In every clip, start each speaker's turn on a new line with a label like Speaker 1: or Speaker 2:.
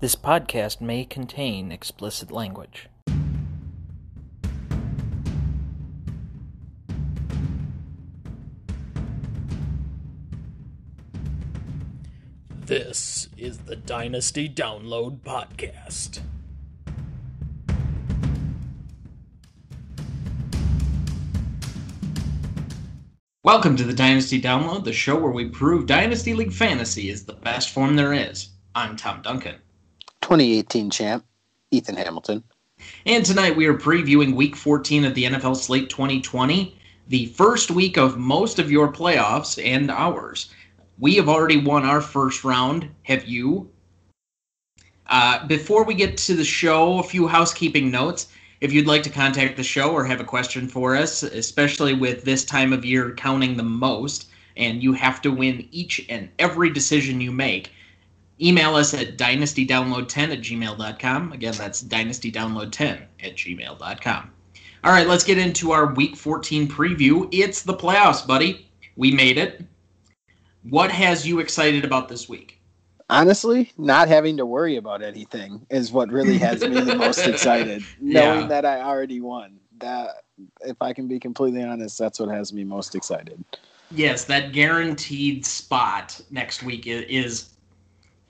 Speaker 1: This podcast may contain explicit language.
Speaker 2: This is the Dynasty Download Podcast.
Speaker 3: Welcome to the Dynasty Download, the show where we prove Dynasty League Fantasy is the best form there is. I'm Tom Duncan.
Speaker 4: 2018 champ, Ethan Hamilton.
Speaker 3: And tonight we are previewing week 14 of the NFL Slate 2020, the first week of most of your playoffs and ours. We have already won our first round. Have you? Uh, before we get to the show, a few housekeeping notes. If you'd like to contact the show or have a question for us, especially with this time of year counting the most, and you have to win each and every decision you make, email us at dynastydownload10 at gmail.com. Again, that's dynastydownload10 at gmail.com. All right, let's get into our week 14 preview. It's the playoffs, buddy. We made it. What has you excited about this week?
Speaker 4: Honestly, not having to worry about anything is what really has me the most excited. Knowing
Speaker 3: Yeah.
Speaker 4: that I already won. That if I can be completely honest, that's what has me most excited.
Speaker 3: Yes, that guaranteed spot next week is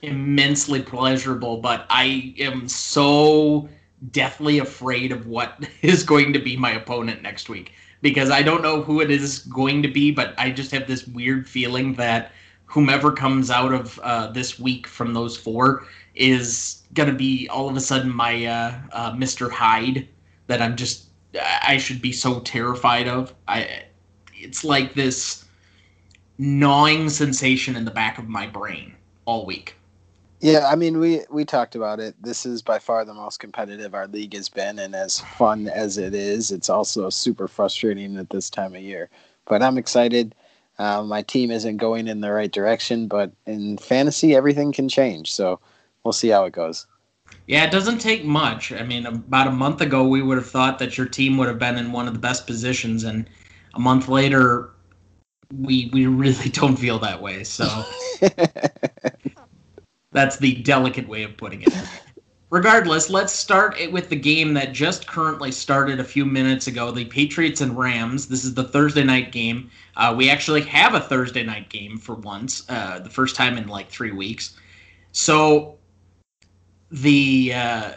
Speaker 3: immensely pleasurable, but I am so deathly afraid of what is going to be my opponent next week because I don't know who it is going to be, but I just have this weird feeling that whomever comes out of uh, this week from those four is going to be all of a sudden my uh, uh, Mr. Hyde that I'm just I should be so terrified of. I it's like this gnawing sensation in the back of my brain all week.
Speaker 4: Yeah, I mean we we talked about it. This is by far the most competitive our league has been and as fun as it is, it's also super frustrating at this time of year. But I'm excited. Uh, my team isn't going in the right direction, but in fantasy everything can change. So we'll see how it goes.
Speaker 3: Yeah, it doesn't take much. I mean, about a month ago, we would have thought that your team would have been in one of the best positions, and a month later, we we really don't feel that way. So that's the delicate way of putting it. Regardless, let's start it with the game that just currently started a few minutes ago the Patriots and Rams. This is the Thursday night game. Uh, we actually have a Thursday night game for once, uh, the first time in like three weeks. So the uh,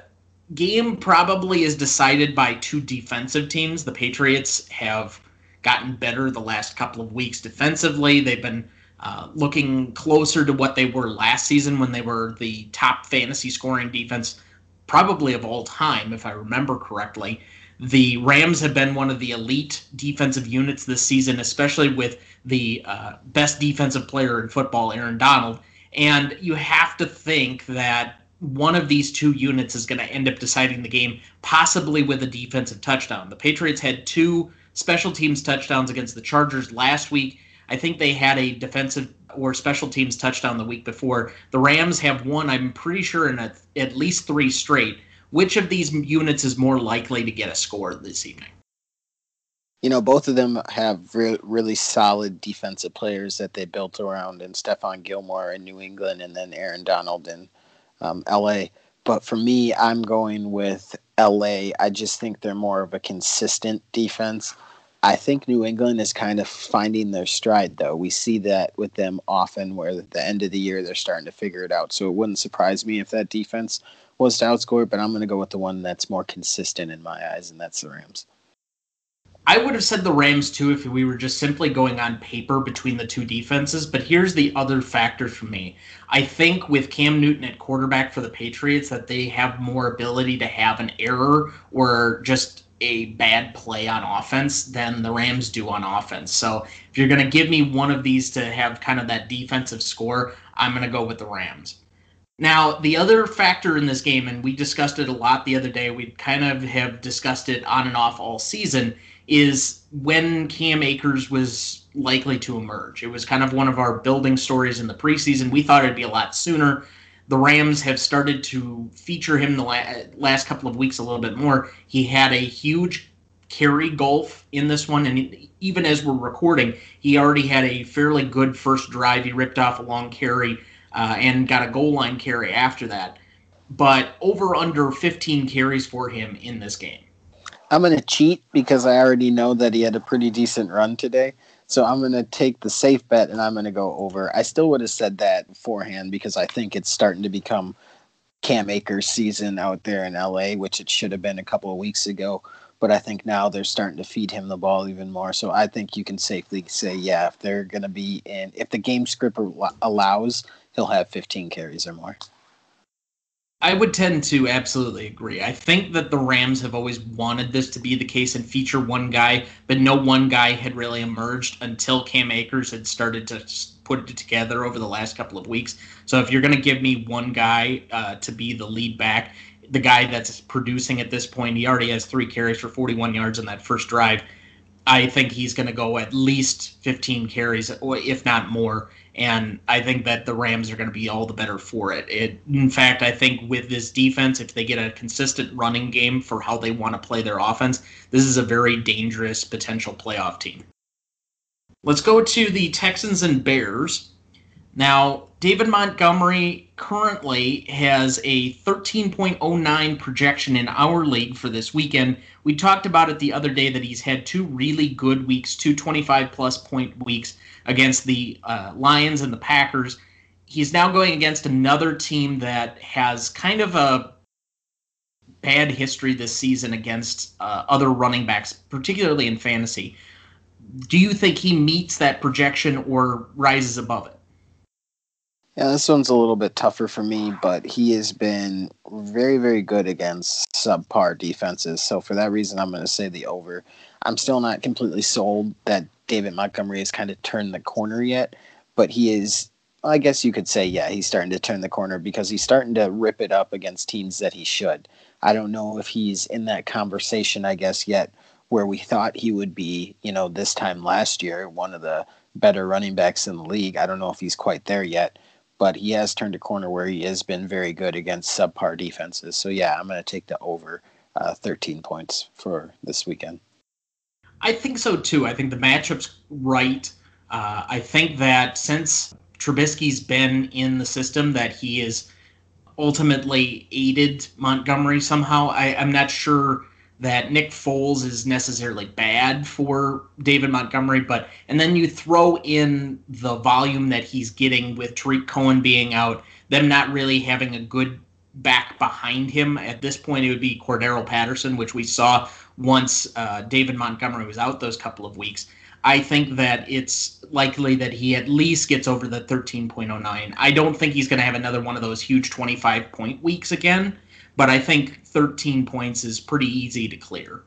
Speaker 3: game probably is decided by two defensive teams. The Patriots have gotten better the last couple of weeks defensively. They've been uh, looking closer to what they were last season when they were the top fantasy scoring defense, probably of all time, if I remember correctly. The Rams have been one of the elite defensive units this season, especially with the uh, best defensive player in football, Aaron Donald. And you have to think that one of these two units is going to end up deciding the game, possibly with a defensive touchdown. The Patriots had two special teams touchdowns against the Chargers last week. I think they had a defensive or special teams touchdown the week before. The Rams have one, I'm pretty sure, in a, at least three straight. Which of these units is more likely to get a score this evening?
Speaker 4: you know, both of them have re- really solid defensive players that they built around, and Stephon Gilmore in New England, and then Aaron Donald in um, L.A. But for me, I'm going with L.A. I just think they're more of a consistent defense. I think New England is kind of finding their stride, though. We see that with them often, where at the end of the year they're starting to figure it out. So it wouldn't surprise me if that defense was to outscore, but I'm going to go with the one that's more consistent in my eyes, and that's the Rams.
Speaker 3: I would have said the Rams too if we were just simply going on paper between the two defenses. But here's the other factor for me. I think with Cam Newton at quarterback for the Patriots, that they have more ability to have an error or just a bad play on offense than the Rams do on offense. So if you're going to give me one of these to have kind of that defensive score, I'm going to go with the Rams. Now, the other factor in this game, and we discussed it a lot the other day, we kind of have discussed it on and off all season, is when Cam Akers was likely to emerge. It was kind of one of our building stories in the preseason. We thought it'd be a lot sooner. The Rams have started to feature him the la- last couple of weeks a little bit more. He had a huge carry gulf in this one, and even as we're recording, he already had a fairly good first drive. He ripped off a long carry uh, and got a goal line carry after that. but over under 15 carries for him in this game.
Speaker 4: I'm going to cheat because I already know that he had a pretty decent run today. So I'm going to take the safe bet and I'm going to go over. I still would have said that beforehand because I think it's starting to become Cam Akers season out there in LA, which it should have been a couple of weeks ago. But I think now they're starting to feed him the ball even more. So I think you can safely say, yeah, if they're going to be in, if the game script allows, he'll have 15 carries or more.
Speaker 3: I would tend to absolutely agree. I think that the Rams have always wanted this to be the case and feature one guy, but no one guy had really emerged until Cam Akers had started to put it together over the last couple of weeks. So if you're going to give me one guy uh, to be the lead back, the guy that's producing at this point, he already has three carries for 41 yards in that first drive. I think he's going to go at least 15 carries, if not more and I think that the Rams are going to be all the better for it. it. In fact, I think with this defense, if they get a consistent running game for how they want to play their offense, this is a very dangerous potential playoff team. Let's go to the Texans and Bears. Now, David Montgomery currently has a 13.09 projection in our league for this weekend. We talked about it the other day that he's had two really good weeks, two 25 plus point weeks against the uh, Lions and the Packers. He's now going against another team that has kind of a bad history this season against uh, other running backs, particularly in fantasy. Do you think he meets that projection or rises above it?
Speaker 4: Yeah, this one's a little bit tougher for me, but he has been very, very good against subpar defenses. So for that reason, I'm going to say the over. I'm still not completely sold that David Montgomery has kind of turned the corner yet, but he is. I guess you could say, yeah, he's starting to turn the corner because he's starting to rip it up against teams that he should. I don't know if he's in that conversation, I guess, yet where we thought he would be, you know, this time last year, one of the better running backs in the league. I don't know if he's quite there yet, but he has turned a corner where he has been very good against subpar defenses. So, yeah, I'm going to take the over uh, 13 points for this weekend.
Speaker 3: I think so too. I think the matchup's right. Uh, I think that since Trubisky's been in the system, that he is ultimately aided Montgomery somehow. I, am not sure that Nick Foles is necessarily bad for David Montgomery, but and then you throw in the volume that he's getting with Tarik Cohen being out, them not really having a good back behind him. At this point, it would be Cordarrelle Patterson, which we saw once uh, David Montgomery was out those couple of weeks. I think that it's likely that he at least gets over the 13.09. I don't think he's going to have another one of those huge 25 point weeks again, but I think 13 points is pretty easy to clear,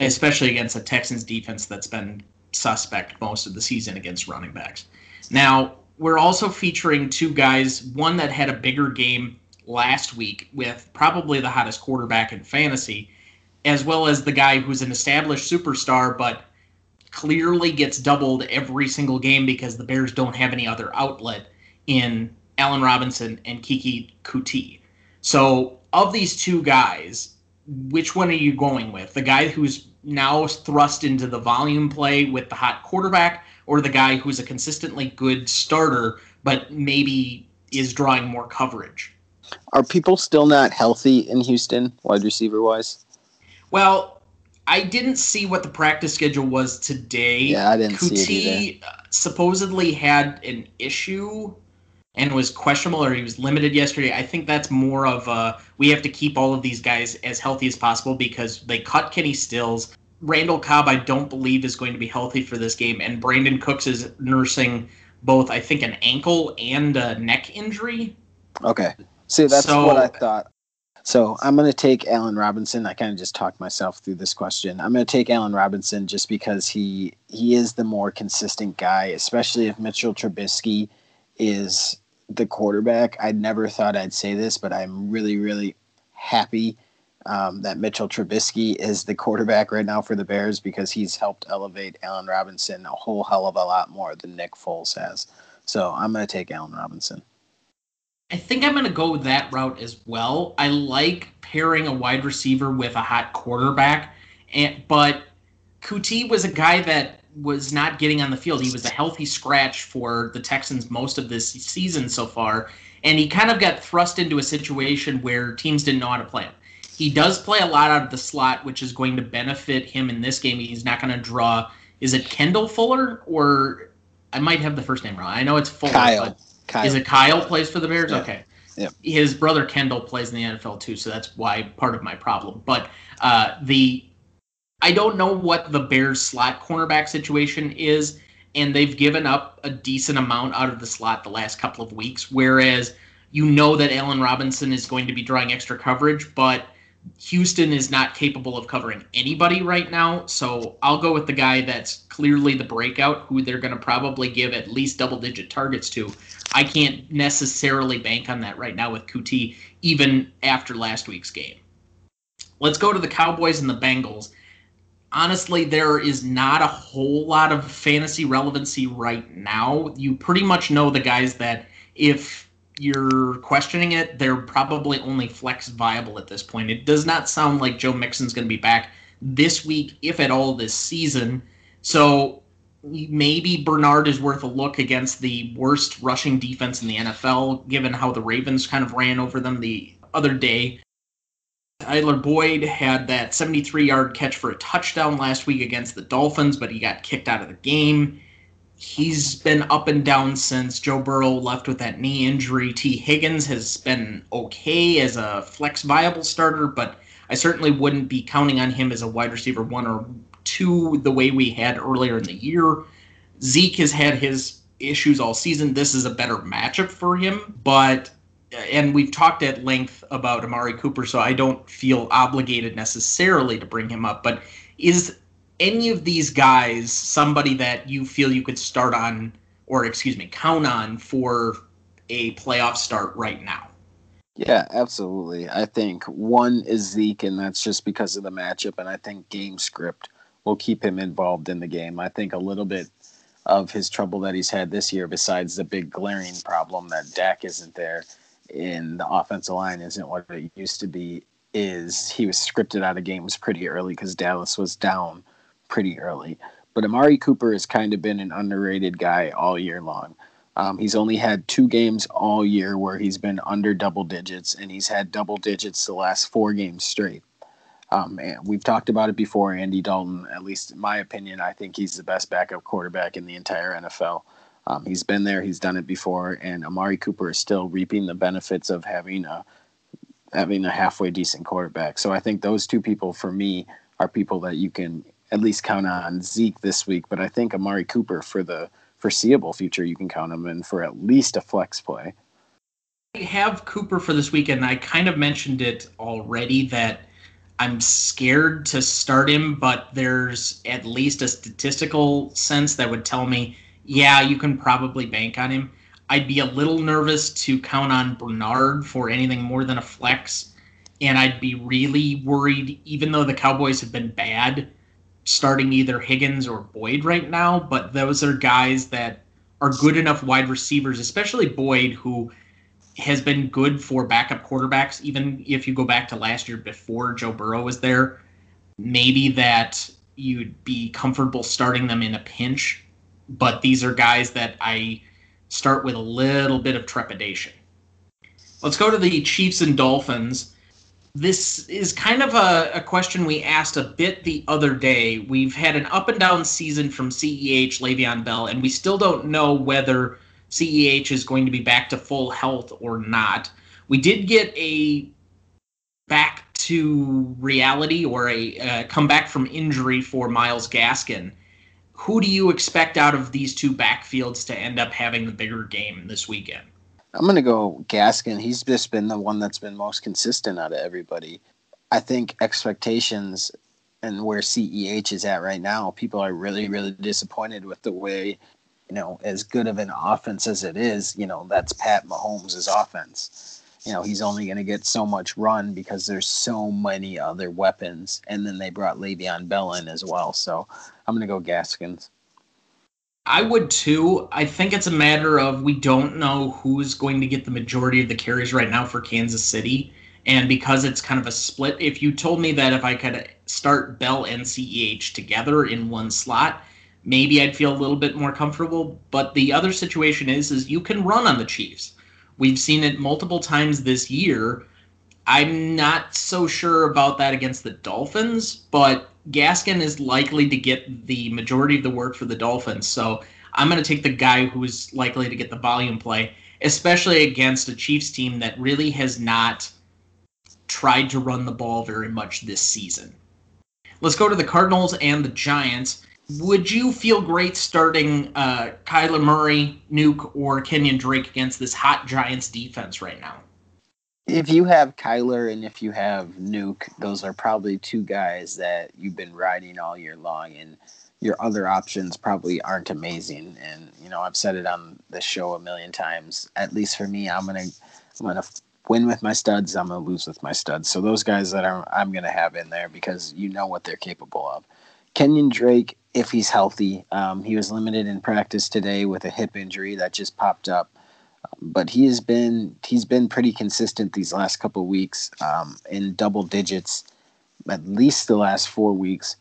Speaker 3: especially against a Texans defense that's been suspect most of the season against running backs. Now, we're also featuring two guys, one that had a bigger game last week with probably the hottest quarterback in fantasy as well as the guy who's an established superstar, but clearly gets doubled every single game because the Bears don't have any other outlet in Allen Robinson and Keke Coutee. So, of these two guys, which one are you going with? The guy who's now thrust into the volume play with the hot quarterback, or the guy who's a consistently good starter but maybe is drawing more coverage?
Speaker 4: Are people still not healthy in Houston, wide receiver wise?
Speaker 3: Well, I didn't see what the practice schedule was today.
Speaker 4: Yeah, I didn't Coutee see it either.
Speaker 3: Uh, supposedly had an issue and was questionable or he was limited yesterday. I think that's more of a we have to keep all of these guys as healthy as possible because they cut Kenny Stills. Randall Cobb, I don't believe, is going to be healthy for this game, and Brandin Cooks is nursing both, I think, an ankle and a neck injury.
Speaker 4: Okay. See, that's so, what I thought. So I'm going to take Allen Robinson. I kind of just talked myself through this question. I'm going to take Allen Robinson just because he he is the more consistent guy, especially if Mitchell Trubisky is the quarterback. I never thought I'd say this, but I'm really really happy um, that Mitchell Trubisky is the quarterback right now for the Bears because he's helped elevate Allen Robinson a whole hell of a lot more than Nick Foles has. So I'm going to take Allen Robinson.
Speaker 3: I think I'm going to go that route as well. I like pairing a wide receiver with a hot quarterback, and but Coutee was a guy that was not getting on the field. He was a healthy scratch for the Texans most of this season so far, and he kind of got thrust into a situation where teams didn't know how to play him. He does play a lot out of the slot, which is going to benefit him in this game. He's not going to draw. Is it Kendall Fuller or I might have the first name wrong. I know it's Fuller.
Speaker 4: Kyle. Kyle.
Speaker 3: Is it Kyle plays for the Bears?
Speaker 4: Yeah.
Speaker 3: Okay.
Speaker 4: Yep.
Speaker 3: His brother Kendall plays in the NFL too, so that's why part of my problem. But uh, the I don't know what the Bears slot cornerback situation is, and they've given up a decent amount out of the slot the last couple of weeks. Whereas you know that Allen Robinson is going to be drawing extra coverage, but Houston is not capable of covering anybody right now. So I'll go with the guy that's clearly the breakout, who they're going to probably give at least double digit targets to. I can't necessarily bank on that right now with Coutee, even after last week's game. Let's go to the Cowboys and the Bengals. Honestly, there is not a whole lot of fantasy relevancy right now. You pretty much know the guys that if you're questioning it, they're probably only flex viable at this point. It does not sound like Joe Mixon's going to be back this week, if at all, this season. So maybe Bernard is worth a look against the worst rushing defense in the NFL, given how the Ravens kind of ran over them the other day. Tyler Boyd had that 73 yard catch for a touchdown last week against the Dolphins, but he got kicked out of the game. He's been up and down since Joe Burrow left with that knee injury. Tee Higgins has been okay as a flex viable starter, but I certainly wouldn't be counting on him as a wide receiver one or two the way we had earlier in the year. Zeke has had his issues all season. This is a better matchup for him, but and we've talked at length about Amari Cooper, so I don't feel obligated necessarily to bring him up. But is any of these guys somebody that you feel you could start on, or excuse me, count on for a playoff start right now?
Speaker 4: Yeah, absolutely. I think one is Zeke, and that's just because of the matchup. And I think game script will keep him involved in the game. I think a little bit of his trouble that he's had this year, besides the big glaring problem that Dak isn't there in the offensive line, isn't what it used to be. Is he was scripted out of games pretty early because Dallas was down pretty early. But Amari Cooper has kind of been an underrated guy all year long. Um, he's only had two games all year where he's been under double digits, and he's had double digits the last four games straight. Um, and we've talked about it before. Andy Dalton, at least in my opinion, I think he's the best backup quarterback in the entire NFL. Um, he's been there, he's done it before, and Amari Cooper is still reaping the benefits of having a having a halfway decent quarterback. So I think those two people, for me, are people that you can at least count on. Zeke this week, but I think Amari Cooper for the foreseeable future, you can count him in for at least a flex play.
Speaker 3: I have Cooper for this weekend. I kind of mentioned it already that I'm scared to start him, but there's at least a statistical sense that would tell me, yeah, you can probably bank on him. I'd be a little nervous to count on Bernard for anything more than a flex. And I'd be really worried, even though the Cowboys have been bad, starting either Higgins or Boyd right now. But those are guys that are good enough wide receivers, especially Boyd, who has been good for backup quarterbacks. Even if you go back to last year before Joe Burrow was there, maybe that you'd be comfortable starting them in a pinch. But these are guys that I start with a little bit of trepidation. Let's go to the Chiefs and Dolphins. This is kind of a, a, question we asked a bit the other day. We've had an up and down season from CEH, Le'Veon Bell, and we still don't know whether CEH is going to be back to full health or not. We did get a back to reality or a uh, comeback from injury for Myles Gaskin who do you expect out of these two backfields to end up having the bigger game this weekend?
Speaker 4: I'm going to go Gaskin. He's just been the one that's been most consistent out of everybody. I think expectations and where CEH is at right now, people are really, really disappointed with the way, you know, as good of an offense as it is, you know, that's Pat Mahomes' offense. You know, he's only going to get so much run because there's so many other weapons. And then they brought Le'Veon Bell in as well. So I'm going to go Gaskins.
Speaker 3: I would too. I think it's a matter of we don't know who's going to get the majority of the carries right now for Kansas City. And because it's kind of a split, if you told me that if I could start Bell and CEH together in one slot, maybe I'd feel a little bit more comfortable. But the other situation is, is you can run on the Chiefs. We've seen it multiple times this year. I'm not so sure about that against the Dolphins, but Gaskin is likely to get the majority of the work for the Dolphins. So I'm going to take the guy who's likely to get the volume play, especially against a Chiefs team that really has not tried to run the ball very much this season. Let's go to the Cardinals and the Giants. Would you feel great starting uh, Kyler Murray, Nuke, or Kenyon Drake against this hot Giants defense right now?
Speaker 4: If you have Kyler and if you have Nuke, those are probably two guys that you've been riding all year long, and your other options probably aren't amazing. And you know, I've said it on the show a million times. At least for me, I'm gonna I'm gonna win with my studs. I'm gonna lose with my studs. So those guys that I'm I'm gonna have in there because you know what they're capable of. Kenyon Drake, if he's healthy, um, he was limited in practice today with a hip injury that just popped up but he has been he's been pretty consistent these last couple weeks um, in double digits, at least the last four weeks.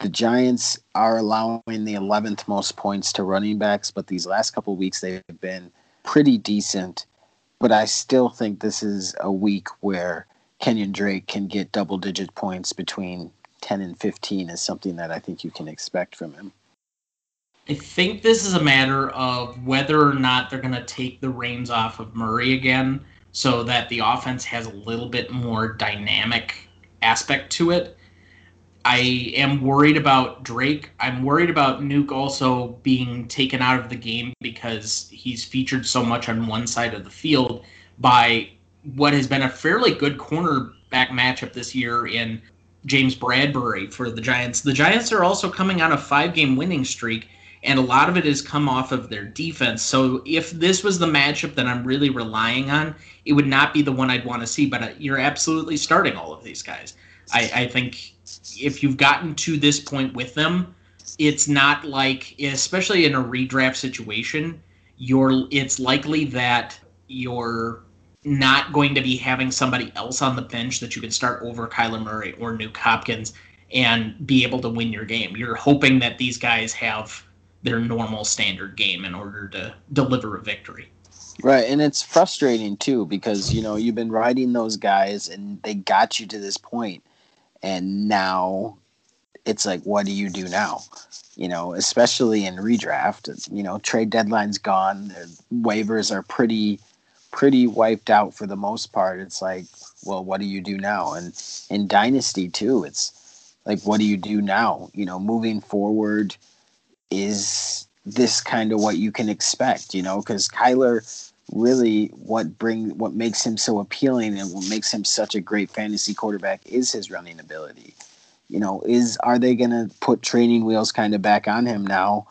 Speaker 4: The Giants are allowing the 11th most points to running backs, but these last couple weeks they've been pretty decent. But I still think this is a week where Kenyon Drake can get double digit points between 10 and 15 is something that I think you can expect from him.
Speaker 3: I think this is a matter of whether or not they're going to take the reins off of Murray again so that the offense has a little bit more dynamic aspect to it. I am worried about Drake. I'm worried about Nuke also being taken out of the game because he's featured so much on one side of the field by what has been a fairly good cornerback matchup this year in James Bradberry for the Giants. The Giants are also coming on a five game winning streak and a lot of it has come off of their defense. So if this was the matchup that I'm really relying on, it would not be the one I'd want to see. But uh, you're absolutely starting all of these guys. I, I think if you've gotten to this point with them, it's not like, especially in a redraft situation, you're it's likely that you're not going to be having somebody else on the bench that you can start over Kyler Murray or Nuke Hopkins and be able to win your game. You're hoping that these guys have their normal standard game in order to deliver a victory.
Speaker 4: Right, and it's frustrating too because you know you've been riding those guys and they got you to this point, and now it's like, what do you do now? You know, especially in redraft, you know, trade deadline's gone, waivers are pretty, pretty wiped out for the most part. It's like, well, what do you do now? And in dynasty too, it's like, what do you do now? You know, moving forward is this kind of what you can expect, you know, because Kyler really what bring what makes him so appealing and what makes him such a great fantasy quarterback is his running ability. You know, is are they going to put training wheels kind of back on him now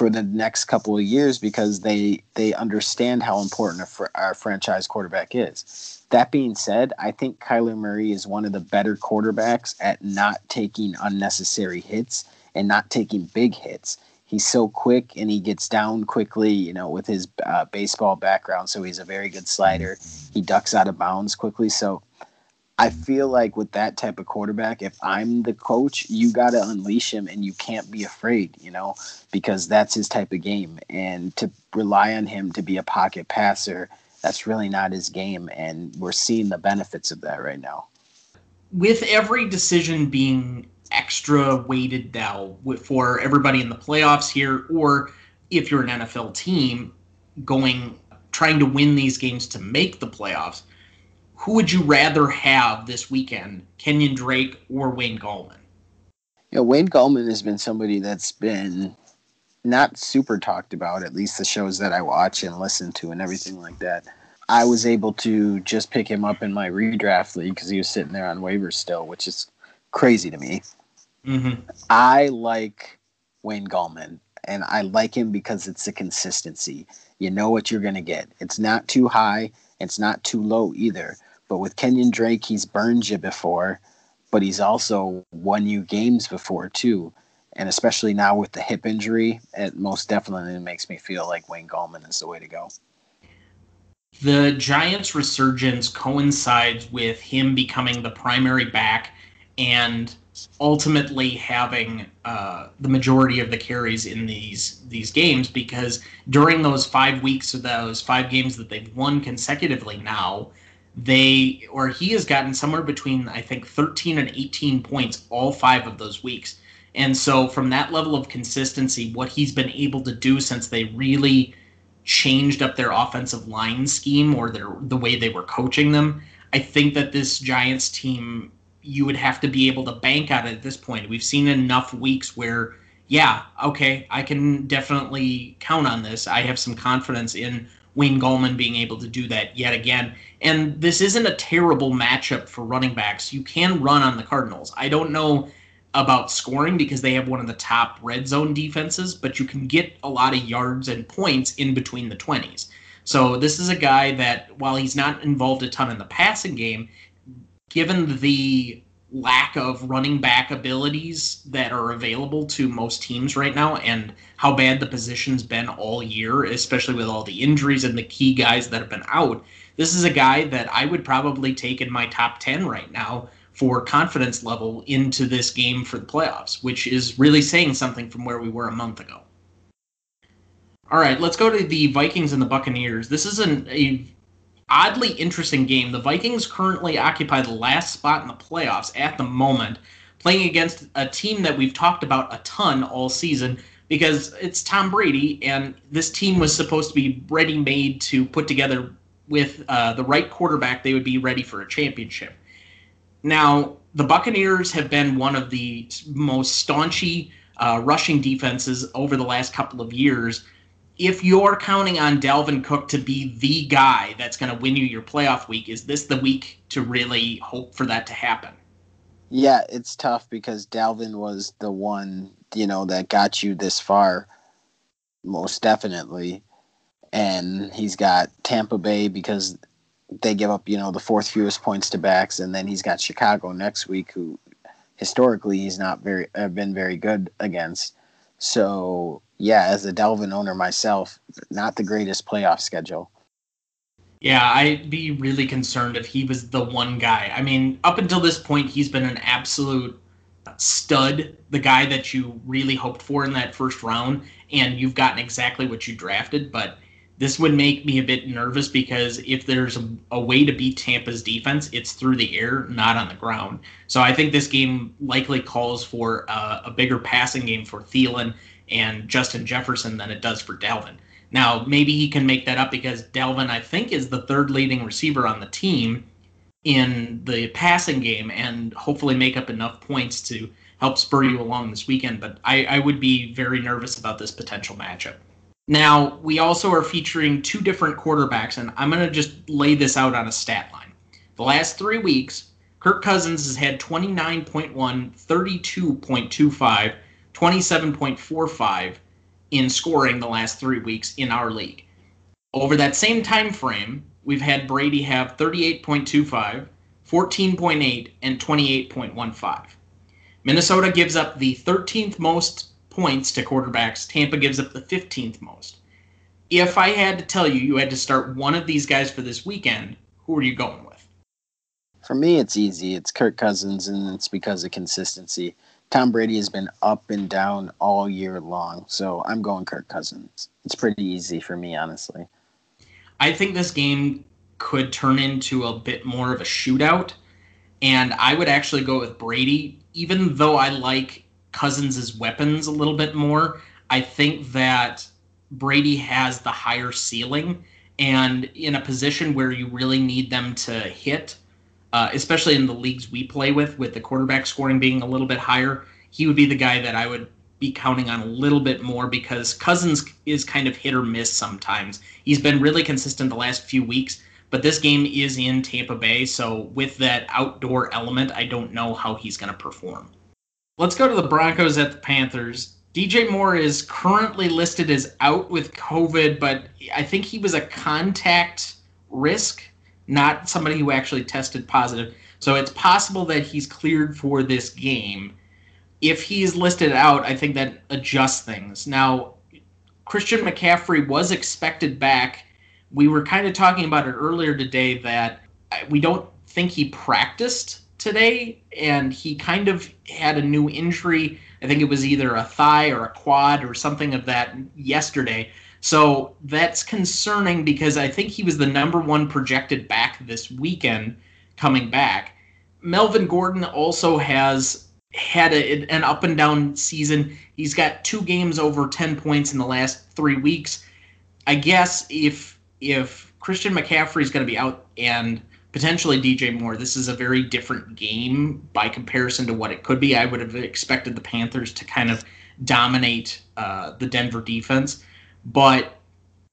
Speaker 4: for the next couple of years because they they understand how important our, our franchise quarterback is. That being said, I think Kyler Murray is one of the better quarterbacks at not taking unnecessary hits and not taking big hits he's so quick and he gets down quickly, you know, with his uh, baseball background. So he's a very good slider. He ducks out of bounds quickly. So I feel like with that type of quarterback, if I'm the coach, you got to unleash him and you can't be afraid, you know, because that's his type of game. And to rely on him to be a pocket passer, that's really not his game. And we're seeing the benefits of that right now.
Speaker 3: With every decision being extra weighted now for everybody in the playoffs here, or if you're an NFL team going trying to win these games to make the playoffs, who would you rather have this weekend, Kenyon Drake or Wayne Gallman?
Speaker 4: Yeah, Wayne Gallman has been somebody that's been not super talked about, at least the shows that I watch and listen to and everything like that. I was able to just pick him up in my redraft league because he was sitting there on waivers still, which is crazy to me. Mm-hmm. I like Wayne Gallman, and I like him because it's the consistency. You know what you're going to get. It's not too high, it's not too low either. But with Kenyon Drake, he's burned you before, but he's also won you games before too. And especially now with the hip injury, it most definitely makes me feel like Wayne Gallman is the way to go.
Speaker 3: The Giants' resurgence coincides with him becoming the primary back and ultimately having uh, the majority of the carries in these these games because during those five weeks of those five games that they've won consecutively now, they or he has gotten somewhere between I think 13 and 18 points all five of those weeks. And so from that level of consistency, what he's been able to do since they really changed up their offensive line scheme or their the way they were coaching them, I think that this Giants team you would have to be able to bank on it at this point. We've seen enough weeks where, yeah, okay, I can definitely count on this. I have some confidence in Wayne Gallman being able to do that yet again. And this isn't a terrible matchup for running backs. You can run on the Cardinals. I don't know about scoring because they have one of the top red zone defenses, but you can get a lot of yards and points in between the 20s. So this is a guy that, while he's not involved a ton in the passing game, given the lack of running back abilities that are available to most teams right now and how bad the position's been all year, especially with all the injuries and the key guys that have been out, this is a guy that I would probably take in my top 10 right now for confidence level into this game for the playoffs, which is really saying something from where we were a month ago. All right, let's go to the Vikings and the Buccaneers. This is an, a oddly interesting game. The Vikings currently occupy the last spot in the playoffs at the moment, playing against a team that we've talked about a ton all season because it's Tom Brady, and this team was supposed to be ready made to put together with uh, the right quarterback, they would be ready for a championship. Now, the Buccaneers have been one of the most staunchy uh, rushing defenses over the last couple of years if you're counting on Dalvin Cook to be the guy that's going to win you your playoff week, is this the week to really hope for that to happen?
Speaker 4: Yeah, it's tough because Dalvin was the one, you know, that got you this far, most definitely. And he's got Tampa Bay because they give up, you know, the fourth fewest points to backs, and then he's got Chicago next week, who historically he's not very uh, been very good against. So yeah, as a Dalvin owner myself, not the greatest playoff schedule.
Speaker 3: Yeah, I'd be really concerned if he was the one guy. I mean, up until this point, he's been an absolute stud, the guy that you really hoped for in that first round, and you've gotten exactly what you drafted. But this would make me a bit nervous because if there's a, a, way to beat Tampa's defense, it's through the air, not on the ground. So I think this game likely calls for a, a bigger passing game for Thielen and Justin Jefferson than it does for Dalvin. Now, maybe he can make that up because Dalvin, I think, is the third leading receiver on the team in the passing game and hopefully make up enough points to help spur you along this weekend. But I, I would be very nervous about this potential matchup. Now, we also are featuring two different quarterbacks, and I'm going to just lay this out on a stat line. The last three weeks, Kirk Cousins has had 29.1, 32.25, 27.45 in scoring the last three weeks in our league. Over that same time frame, we've had Brady have 38.25, 14.8, and 28.15. Minnesota gives up the 13th most points to quarterbacks. Tampa gives up the 15th most. If I had to tell you you had to start one of these guys for this weekend, who are you going with?
Speaker 4: For me, it's easy. It's Kirk Cousins, and it's because of consistency. Tom Brady has been up and down all year long. So I'm going Kirk Cousins. It's pretty easy for me, honestly.
Speaker 3: I think this game could turn into a bit more of a shootout. And I would actually go with Brady, even though I like Cousins' weapons a little bit more. I think that Brady has the higher ceiling. And in a position where you really need them to hit, uh, especially in the leagues we play with, with the quarterback scoring being a little bit higher, he would be the guy that I would be counting on a little bit more because Cousins is kind of hit or miss sometimes. He's been really consistent the last few weeks, but this game is in Tampa Bay, so with that outdoor element, I don't know how he's going to perform. Let's go to the Broncos at the Panthers. DJ Moore is currently listed as out with COVID, but I think he was a contact risk not somebody who actually tested positive. So it's possible that he's cleared for this game. If he's listed out, I think that adjusts things. Now, Christian McCaffrey was expected back. We were kind of talking about it earlier today that uh, we don't think he practiced today, and he kind of had a new injury. I think it was either a thigh or a quad or something of that yesterday. So that's concerning because I think he was the number one projected back this weekend coming back. Melvin Gordon also has had a, an up and down season. He's got two games over 10 points in the last three weeks. I guess if if Christian McCaffrey is going to be out and potentially DJ Moore, this is a very different game by comparison to what it could be. I would have expected the Panthers to kind of dominate uh, the Denver defense, but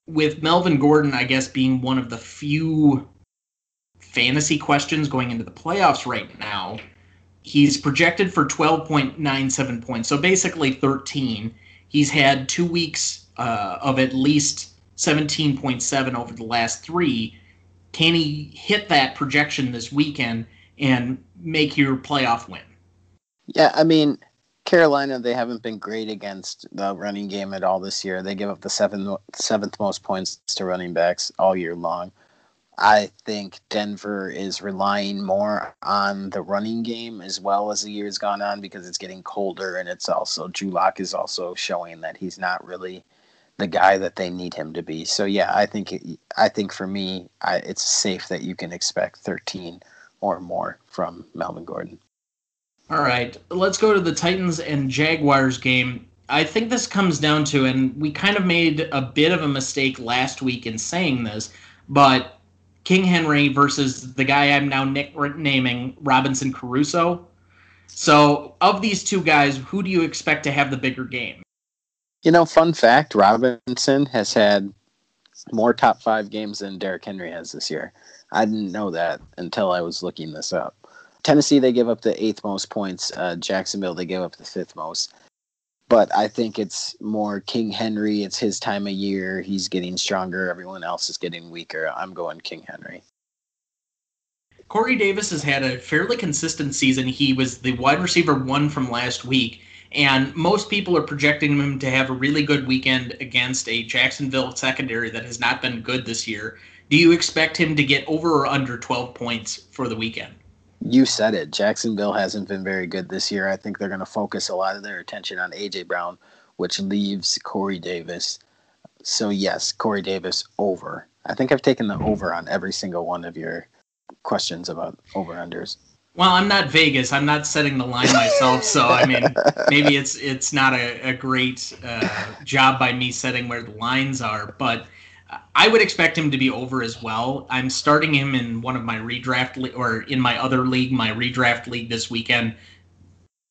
Speaker 3: with Melvin Gordon, I guess being one of the few fantasy questions going into the playoffs right now, he's projected for 12.97 points, so basically 13. He's had two weeks uh, of at least 17.7 over the last three. Can he hit that projection this weekend and make your playoff win?
Speaker 4: Yeah, I mean, Carolina, they haven't been great against the running game at all this year. They give up the seventh seventh most points to running backs all year long. I think Denver is relying more on the running game as well as the year's gone on because it's getting colder and it's also Lock is also showing that he's not really the guy that they need him to be. So yeah, I think I think for me, I, it's safe that you can expect 13 or more from Melvin Gordon.
Speaker 3: All right, let's go to the Titans and Jaguars game. I think this comes down to, and we kind of made a bit of a mistake last week in saying this, but King Henry versus the guy I'm now naming Robinson Crusoe. So, of these two guys, who do you expect to have the bigger game?
Speaker 4: You know, fun fact Robinson has had more top five games than Derrick Henry has this year. I didn't know that until I was looking this up. Tennessee, they give up the eighth most points. Uh, Jacksonville, they give up the fifth most. But I think it's more King Henry. It's his time of year. He's getting stronger. Everyone else is getting weaker. I'm going King Henry.
Speaker 3: Corey Davis has had a fairly consistent season. He was the wide receiver one from last week. And most people are projecting him to have a really good weekend against a Jacksonville secondary that has not been good this year. Do you expect him to get over or under 12 points for the weekend?
Speaker 4: You said it. Jacksonville hasn't been very good this year. I think they're going to focus a lot of their attention on A.J. Brown, which leaves Corey Davis. So, yes, Corey Davis over. I think I've taken the over on every single one of your questions about over unders.
Speaker 3: Well, I'm not Vegas. I'm not setting the line myself, so I mean, maybe it's it's not a, a great uh, job by me setting where the lines are, but I would expect him to be over as well. I'm starting him in one of my redraft le- or in my other league, my redraft league this weekend.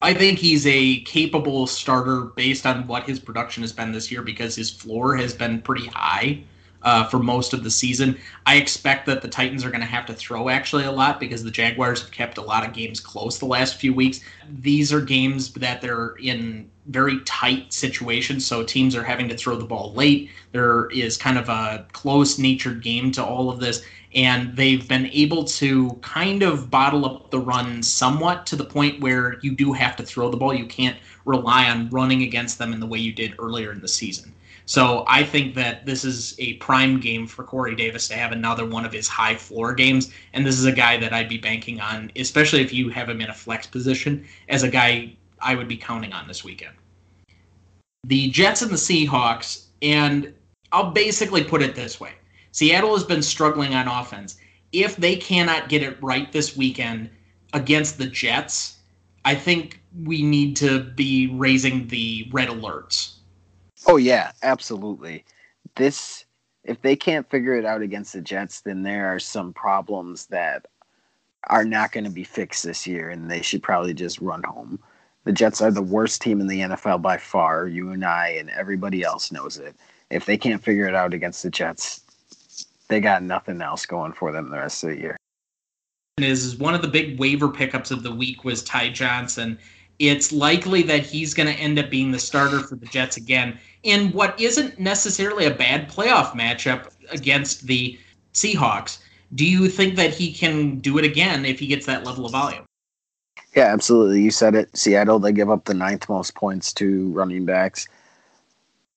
Speaker 3: I think he's a capable starter based on what his production has been this year because his floor has been pretty high uh, for most of the season. I expect that the Titans are going to have to throw actually a lot because the Jaguars have kept a lot of games close the last few weeks. These are games that they're in very tight situations, so teams are having to throw the ball late. There is kind of a close natured game to all of this. And they've been able to kind of bottle up the run somewhat to the point where you do have to throw the ball. You can't rely on running against them in the way you did earlier in the season. So I think that this is a prime game for Corey Davis to have another one of his high floor games. And this is a guy that I'd be banking on, especially if you have him in a flex position, as a guy I would be counting on this weekend. The Jets and the Seahawks, and I'll basically put it this way Seattle has been struggling on offense. If they cannot get it right this weekend against the Jets, I think we need to be raising the red alerts
Speaker 4: Oh yeah, absolutely. This if they can't figure it out against the Jets, then there are some problems that are not going to be fixed this year, and they should probably just run home. The Jets are the worst team in the NFL by far. You and I and everybody else knows it. If they can't figure it out against the Jets, they got nothing else going for them the rest of the year.
Speaker 3: Is one of the big waiver pickups of the week was Ty Johnson. It's likely that he's going to end up being the starter for the Jets again in what isn't necessarily a bad playoff matchup against the Seahawks. Do you think that he can do it again if he gets that level of volume?
Speaker 4: Yeah, absolutely. You said it. Seattle, they give up the ninth most points to running backs.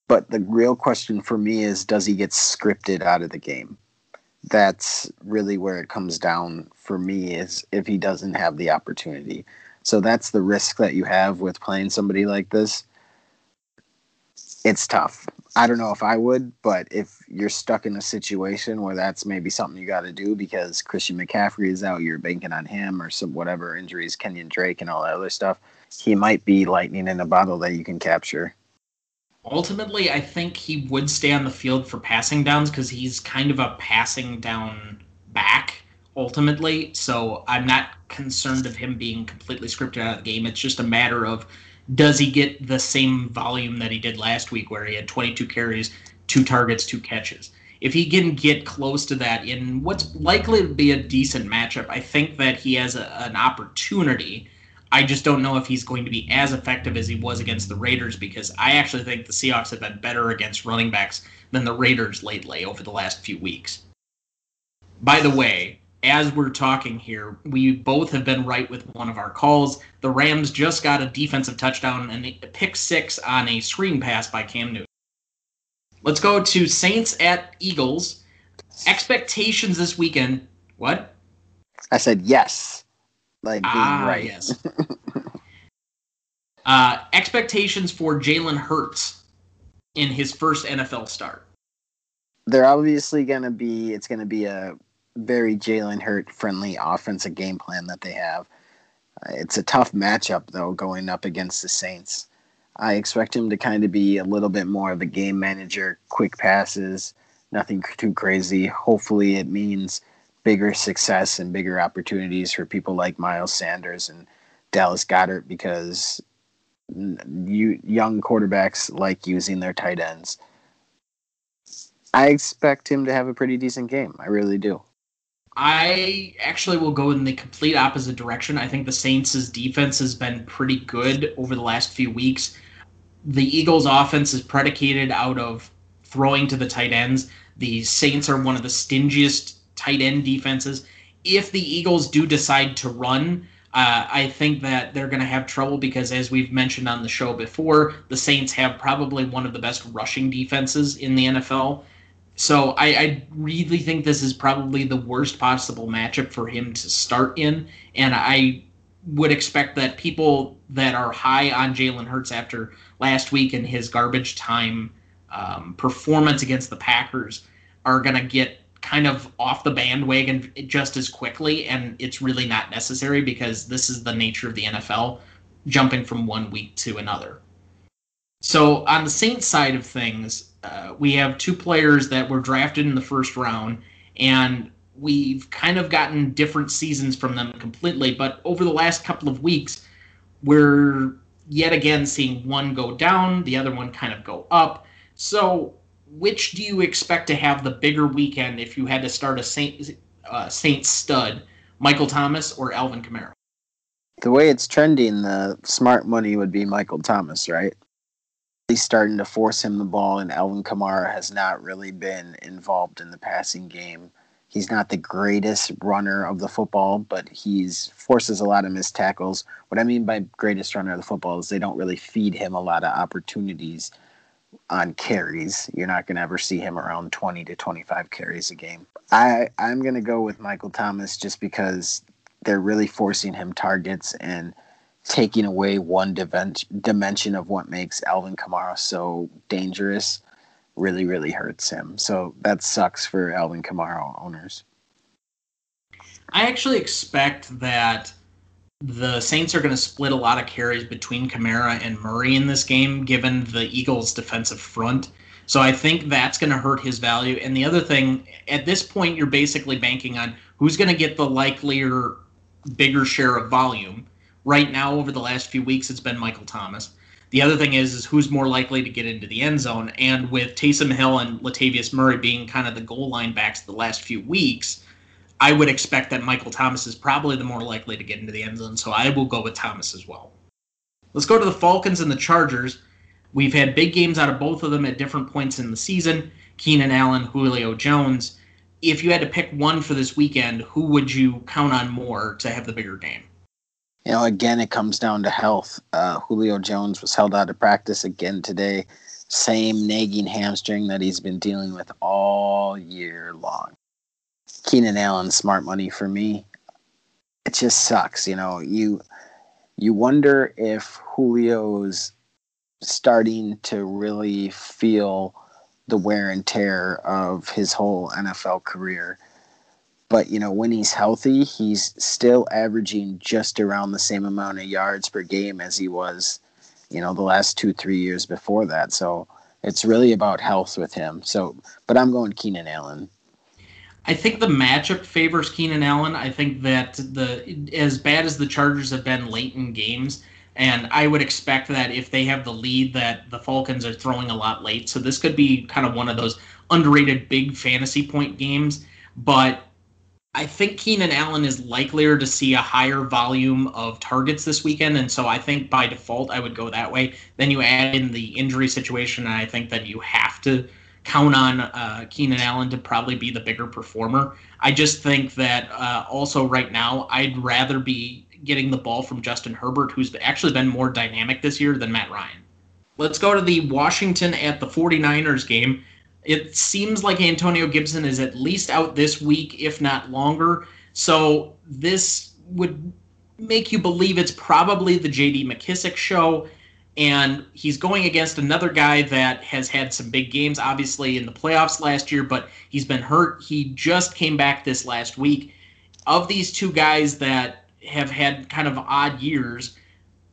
Speaker 4: But the real question for me is does he get scripted out of the game? that's really where it comes down for me is if he doesn't have the opportunity. So that's the risk that you have with playing somebody like this. It's tough. I don't know if I would, but if you're stuck in a situation where that's maybe something you got to do because Christian McCaffrey is out, you're banking on him or some whatever injuries, Kenyon Drake and all that other stuff, he might be lightning in a bottle that you can capture.
Speaker 3: Ultimately, I think he would stay on the field for passing downs because he's kind of a passing down back ultimately. So I'm not concerned of him being completely scripted out of the game. It's just a matter of does he get the same volume that he did last week where he had 22 carries, two targets, two catches. If he can get close to that in what's likely to be a decent matchup, I think that he has a, an opportunity I just don't know if he's going to be as effective as he was against the Raiders because I actually think the Seahawks have been better against running backs than the Raiders lately over the last few weeks. By the way, as we're talking here, we both have been right with one of our calls. The Rams just got a defensive touchdown and a pick six on a screen pass by Cam Newton. Let's go to Saints at Eagles. Expectations this weekend. What?
Speaker 4: I said yes like being ah, right.
Speaker 3: Yes. uh, expectations for Jalen Hurts in his first NFL start.
Speaker 4: They're obviously going to be. It's going to be a very Jalen Hurt friendly offensive game plan that they have. Uh, it's a tough matchup though, going up against the Saints. I expect him to kind of be a little bit more of a game manager, quick passes, nothing too crazy. Hopefully, it means bigger success and bigger opportunities for people like Miles Sanders and Dallas Goedert because you young quarterbacks like using their tight ends. I expect him to have a pretty decent game. I really do.
Speaker 3: I actually will go in the complete opposite direction. I think the Saints' defense has been pretty good over the last few weeks. The Eagles' offense is predicated out of throwing to the tight ends. The Saints are one of the stingiest tight end defenses. If the Eagles do decide to run, uh, I think that they're going to have trouble because, as we've mentioned on the show before, the Saints have probably one of the best rushing defenses in the NFL. So I, I, really think this is probably the worst possible matchup for him to start in. And I would expect that people that are high on Jalen Hurts after last week and his garbage time um, performance against the Packers are going to get kind of off the bandwagon just as quickly, and it's really not necessary because this is the nature of the NFL, jumping from one week to another. So on the Saints side of things, uh, we have two players that were drafted in the first round, and we've kind of gotten different seasons from them completely. But over the last couple of weeks, we're yet again seeing one go down, the other one kind of go up. So which do you expect to have the bigger weekend if you had to start a Saint uh, Saint stud, Michael Thomas or Alvin Kamara?
Speaker 4: The way it's trending, the smart money would be Michael Thomas, right? Starting to force him the ball, and Alvin Kamara has not really been involved in the passing game. He's not the greatest runner of the football, but he's forces a lot of missed tackles. What I mean by greatest runner of the football is they don't really feed him a lot of opportunities on carries. You're not going to ever see him around 20 to 25 carries a game. I I'm going to go with Michael Thomas just because they're really forcing him targets and taking away one dimension of what makes Alvin Kamara so dangerous really really hurts him. So that sucks for Alvin Kamara owners.
Speaker 3: I actually expect that the Saints are going to split a lot of carries between Kamara and Murray in this game, given the Eagles' defensive front. So I think that's going to hurt his value. And the other thing, at this point, you're basically banking on who's going to get the likelier, bigger share of volume. Right now, over the last few weeks, it's been Michael Thomas. The other thing is, is who's more likely to get into the end zone. And with Taysom Hill and Latavius Murray being kind of the goal line backs the last few weeks, I would expect that Michael Thomas is probably the more likely to get into the end zone, so I will go with Thomas as well. Let's go to the Falcons and the Chargers. We've had big games out of both of them at different points in the season. Keenan Allen, Julio Jones. If you had to pick one for this weekend, who would you count on more to have the bigger game?
Speaker 4: You know, again, it comes down to health. Uh, Julio Jones was held out of practice again today. Same nagging hamstring that he's been dealing with all year long. Keenan Allen, smart money for me. It just sucks, you know. You you wonder if Julio's starting to really feel the wear and tear of his whole NFL career. But you know, when he's healthy, he's still averaging just around the same amount of yards per game as he was, you know, the last two, three years before that. So it's really about health with him. So, but I'm going Keenan Allen.
Speaker 3: I think the matchup favors Keenan Allen. I think that the as bad as the Chargers have been late in games, and I would expect that if they have the lead, that the Falcons are throwing a lot late. So this could be kind of one of those underrated big fantasy point games. But I think Keenan Allen is likelier to see a higher volume of targets this weekend, and so I think by default I would go that way. Then you add in the injury situation, and I think that you have to count on uh, Keenan Allen to probably be the bigger performer. I just think that uh, also right now, I'd rather be getting the ball from Justin Herbert, who's actually been more dynamic this year than Matt Ryan. Let's go to the Washington at the 49ers game. It seems like Antonio Gibson is at least out this week, if not longer. So this would make you believe it's probably the JD McKissic show and he's going against another guy that has had some big games, obviously in the playoffs last year, but he's been hurt. He just came back this last week. Of these two guys that have had kind of odd years,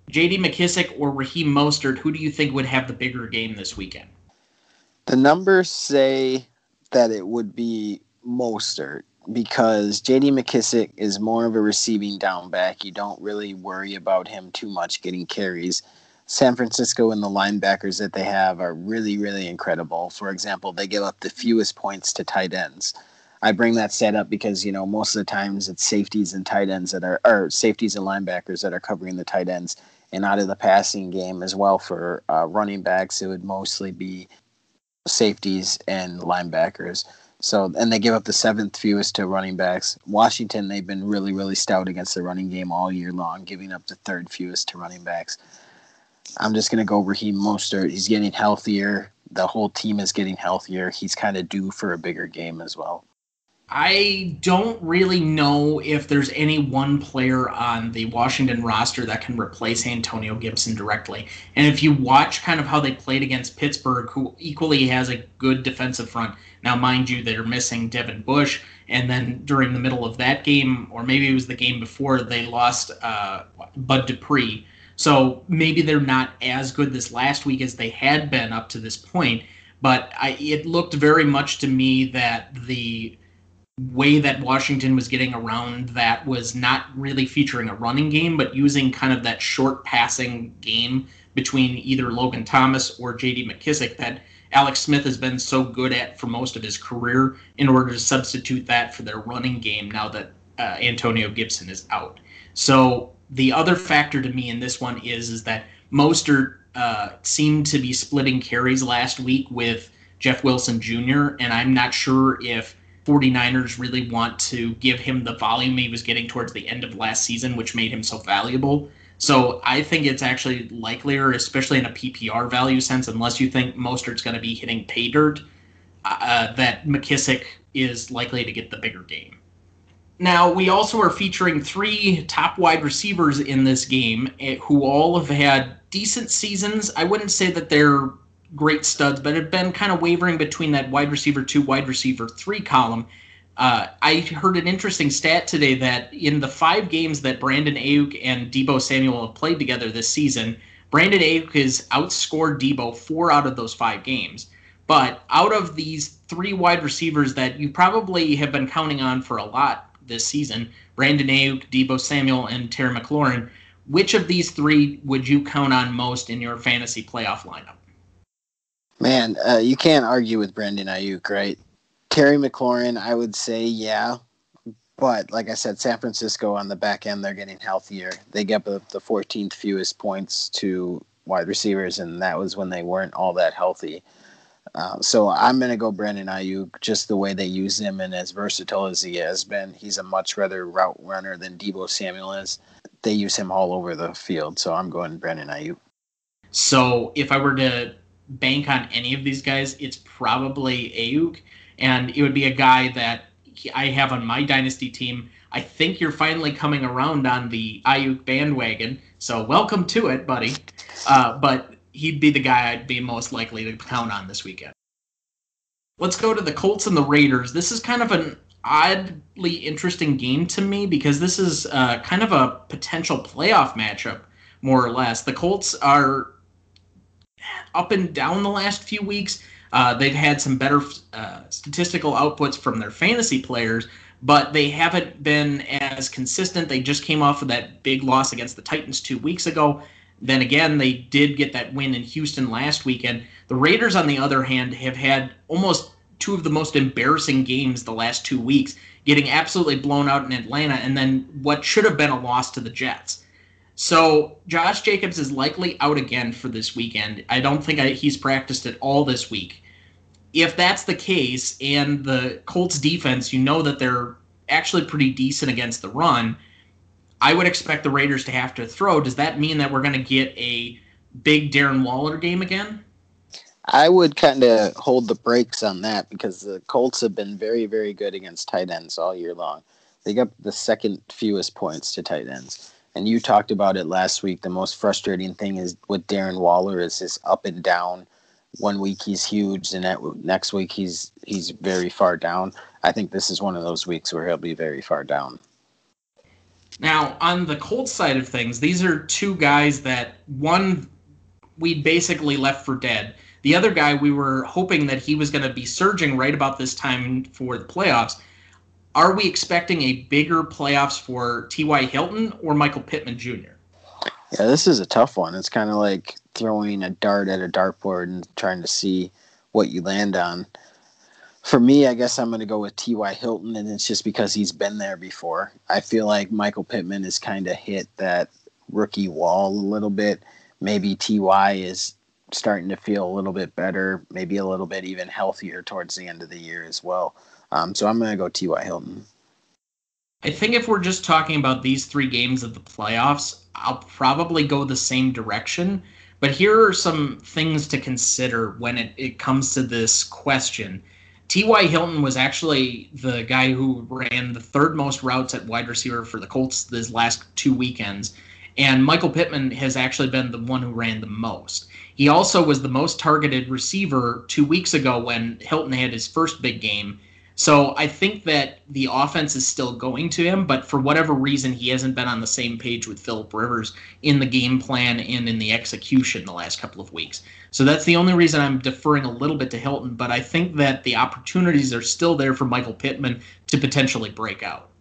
Speaker 3: J.D. McKissic or Raheem Mostert, who do you think would have the bigger game this weekend?
Speaker 4: The numbers say that it would be Mostert because J.D. McKissic is more of a receiving down back. You don't really worry about him too much getting carries. San Francisco and the linebackers that they have are really, really incredible. For example, they give up the fewest points to tight ends. I bring that stat up because you know most of the times it's safeties and tight ends that are or safeties and linebackers that are covering the tight ends, and out of the passing game as well for uh, running backs, it would mostly be safeties and linebackers. So and they give up the seventh fewest to running backs. Washington, they've been really, really stout against the running game all year long, giving up the third fewest to running backs. I'm just going to go Raheem Mostert. He's getting healthier. The whole team is getting healthier. He's kind of due for a bigger game as well.
Speaker 3: I don't really know if there's any one player on the Washington roster that can replace Antonio Gibson directly. And if you watch kind of how they played against Pittsburgh, who equally has a good defensive front. Now, mind you, they're missing Devin Bush. And then during the middle of that game, or maybe it was the game before, they lost uh, Bud Dupree so maybe they're not as good this last week as they had been up to this point. But I, it looked very much to me that the way that Washington was getting around that was not really featuring a running game, but using kind of that short passing game between either Logan Thomas or J.D. McKissic that Alex Smith has been so good at for most of his career in order to substitute that for their running game now that uh, Antonio Gibson is out. So the other factor to me in this one is is that Mostert uh, seemed to be splitting carries last week with Jeff Wilson Jr., and I'm not sure if 49ers really want to give him the volume he was getting towards the end of last season, which made him so valuable. So I think it's actually likelier, especially in a PPR value sense, unless you think Mostert's going to be hitting pay dirt, uh, that McKissic is likely to get the bigger game. Now, we also are featuring three top wide receivers in this game eh, who all have had decent seasons. I wouldn't say that they're great studs, but have been kind of wavering between that wide receiver two, wide receiver three column. Uh, I heard an interesting stat today that in the five games that Brandon Aiyuk and Deebo Samuel have played together this season, Brandon Aiyuk has outscored Deebo four out of those five games. But out of these three wide receivers that you probably have been counting on for a lot this season Brandon Aiyuk, Deebo Samuel, and Terry McLaurin. Which of these three would you count on most in your fantasy playoff lineup?
Speaker 4: Man, uh, you can't argue with Brandon Aiyuk, right? Terry McLaurin, I would say, yeah. But like I said, San Francisco on the back end, they're getting healthier. They get the, the 14th fewest points to wide receivers, and that was when they weren't all that healthy. Uh, so I'm going to go Brandon Aiyuk, just the way they use him and as versatile as he has been. He's a much better route runner than Deebo Samuel is. They use him all over the field, so I'm going Brandon Aiyuk.
Speaker 3: So if I were to bank on any of these guys, it's probably Aiyuk, and it would be a guy that I have on my dynasty team. I think you're finally coming around on the Aiyuk bandwagon, so welcome to it, buddy. Uh, but he'd be the guy I'd be most likely to count on this weekend. Let's go to the Colts and the Raiders. This is kind of an oddly interesting game to me because this is uh, kind of a potential playoff matchup, more or less. The Colts are up and down the last few weeks. Uh, they've had some better uh, statistical outputs from their fantasy players, but they haven't been as consistent. They just came off of that big loss against the Titans two weeks ago. Then again, they did get that win in Houston last weekend. The Raiders, on the other hand, have had almost two of the most embarrassing games the last two weeks, getting absolutely blown out in Atlanta, and then what should have been a loss to the Jets. So Josh Jacobs is likely out again for this weekend. I don't think I, he's practiced at all this week. If that's the case, and the Colts defense, you know that they're actually pretty decent against the run, I would expect the Raiders to have to throw. Does that mean that we're going to get a big Darren Waller game again?
Speaker 4: I would kind of hold the brakes on that because the Colts have been very, very good against tight ends all year long. They got the second fewest points to tight ends and you talked about it last week. The most frustrating thing is with Darren Waller is his up and down. One week he's huge, and that next week he's he's very far down. I think this is one of those weeks where he'll be very far down.
Speaker 3: Now, on the cold side of things, these are two guys that one we basically left for dead. The other guy we were hoping that he was going to be surging right about this time for the playoffs are we expecting a bigger playoffs for T.Y. Hilton or Michael Pittman Jr.?
Speaker 4: Yeah, this is a tough one. It's kind of like throwing a dart at a dartboard and trying to see what you land on. For me, I guess I'm going to go with T.Y. Hilton, and it's just because he's been there before. I feel like Michael Pittman has kind of hit that rookie wall a little bit. Maybe T.Y. is starting to feel a little bit better, maybe a little bit even healthier towards the end of the year as well. Um, so I'm going to go T.Y. Hilton.
Speaker 3: I think if we're just talking about these three games of the playoffs, I'll probably go the same direction. But here are some things to consider when it, it comes to this question. T.Y. Hilton was actually the guy who ran the third most routes at wide receiver for the Colts this last two weekends. And Michael Pittman has actually been the one who ran the most. He also was the most targeted receiver two weeks ago when Hilton had his first big game so I think that the offense is still going to him, but for whatever reason, he hasn't been on the same page with Philip Rivers in the game plan and in the execution the last couple of weeks. So that's the only reason I'm deferring a little bit to Hilton, but I think that the opportunities are still there for Michael Pittman to potentially break out.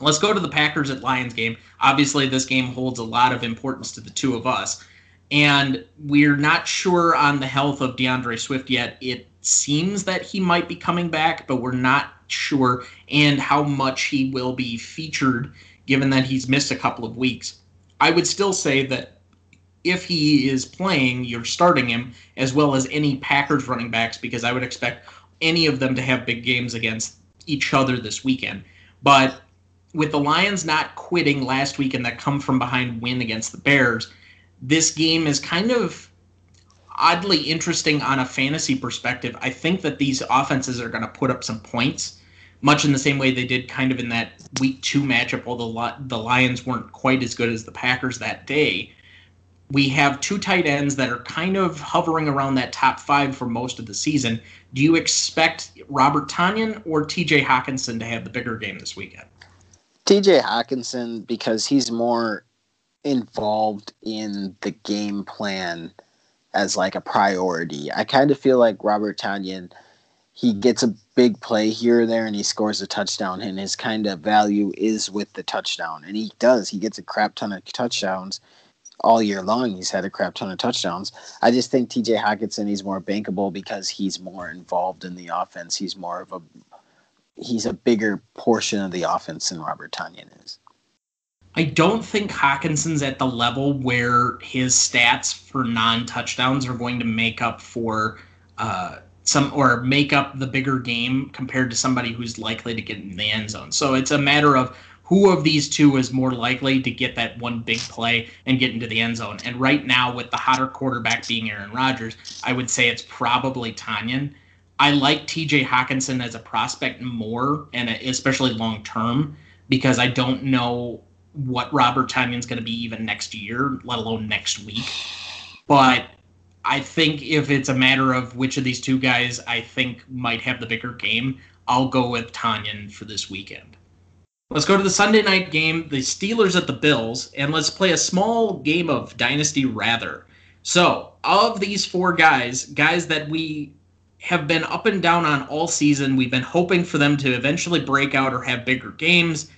Speaker 3: Let's go to the Packers at Lions game. Obviously, this game holds a lot of importance to the two of us. And we're not sure on the health of DeAndre Swift yet. It seems that he might be coming back, but we're not sure, and how much he will be featured given that he's missed a couple of weeks. I would still say that if he is playing, you're starting him as well as any Packers running backs because I would expect any of them to have big games against each other this weekend. But with the Lions not quitting last week and that come from behind win against the Bears, this game is kind of oddly interesting on a fantasy perspective. I think that these offenses are going to put up some points, much in the same way they did kind of in that week two matchup, although the Lions weren't quite as good as the Packers that day. We have two tight ends that are kind of hovering around that top five for most of the season. Do you expect Robert Tonyan or TJ Hockenson to have the bigger game this weekend?
Speaker 4: TJ Hockenson, because he's more involved in the game plan as like a priority. I kind of feel like Robert Tonyan, he gets a big play here or there and he scores a touchdown, and his kind of value is with the touchdown. And he does. He gets a crap ton of touchdowns all year long. He's had a crap ton of touchdowns. I just think TJ Hockenson he's more bankable because he's more involved in the offense. He's more of a he's a bigger portion of the offense than Robert Tonyan is.
Speaker 3: I don't think Hockenson's at the level where his stats for non touchdowns are going to make up for uh, some or make up the bigger game compared to somebody who's likely to get in the end zone. So it's a matter of who of these two is more likely to get that one big play and get into the end zone. And right now, with the hotter quarterback being Aaron Rodgers, I would say it's probably Tonyan. I like TJ Hawkinson as a prospect more, and especially long term, because I don't know what Robert Tonyan's going to be even next year, let alone next week. But I think if it's a matter of which of these two guys I think might have the bigger game, I'll go with Tonyan for this weekend. Let's go to the Sunday night game, the Steelers at the Bills, and let's play a small game of Dynasty Rather. So, of these four guys, guys that we have been up and down on all season, we've been hoping for them to eventually break out or have bigger games.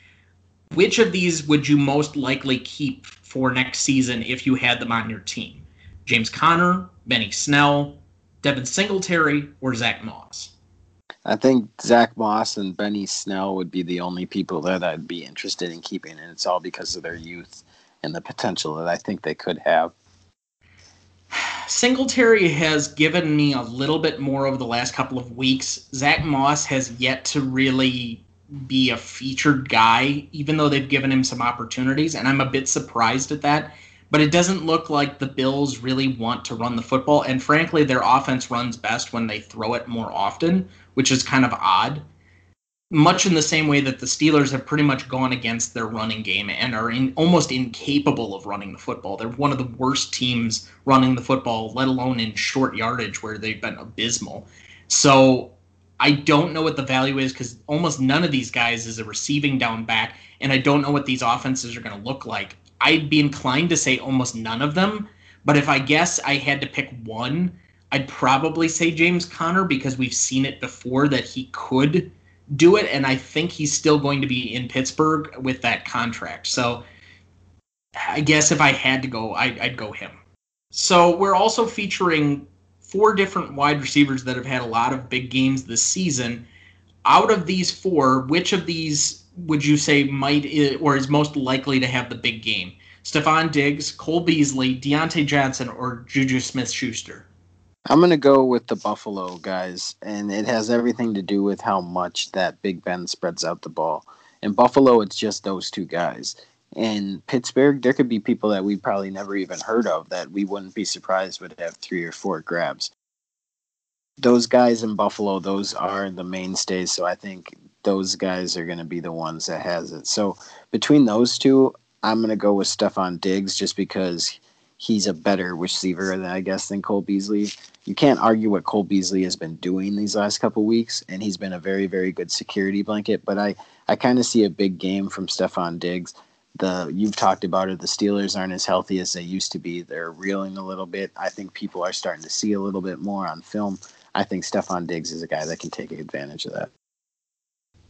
Speaker 3: Which of these would you most likely keep for next season if you had them on your team? James Conner, Benny Snell, Devin Singletary, or Zach Moss?
Speaker 4: I think Zach Moss and Benny Snell would be the only people that I'd be interested in keeping, and it's all because of their youth and the potential that I think they could have.
Speaker 3: Singletary has given me a little bit more over the last couple of weeks. Zach Moss has yet to really be a featured guy, even though they've given him some opportunities, and I'm a bit surprised at that. But it doesn't look like the Bills really want to run the football, and frankly, their offense runs best when they throw it more often, which is kind of odd. Much in the same way that the Steelers have pretty much gone against their running game and are in, almost incapable of running the football. They're one of the worst teams running the football, let alone in short yardage, where they've been abysmal. So I don't know what the value is because almost none of these guys is a receiving down back, and I don't know what these offenses are going to look like. I'd be inclined to say almost none of them, but if I guess I had to pick one, I'd probably say James Conner because we've seen it before that he could do it, and I think he's still going to be in Pittsburgh with that contract. So I guess if I had to go, I'd, I'd go him. So we're also featuring four different wide receivers that have had a lot of big games this season. Out of these four, which of these would you say might or is most likely to have the big game? Stefon Diggs, Cole Beasley, Diontae Johnson, or Juju Smith Schuster?
Speaker 4: I'm going to go with the Buffalo guys, and it has everything to do with how much that Big Ben spreads out the ball. In Buffalo, it's just those two guys. In Pittsburgh, there could be people that we probably never even heard of that we wouldn't be surprised would have three or four grabs. Those guys in Buffalo, those are the mainstays. So I think those guys are going to be the ones that has it. So between those two, I'm going to go with Stefon Diggs just because he's a better receiver than I guess than Cole Beasley. You can't argue what Cole Beasley has been doing these last couple weeks, and he's been a very, very good security blanket. But I, I kind of see a big game from Stefon Diggs the you've talked about it the steelers aren't as healthy as they used to be. They're reeling a little bit. I think people are starting to see a little bit more on film. I think stefon diggs is a guy that can take advantage of that.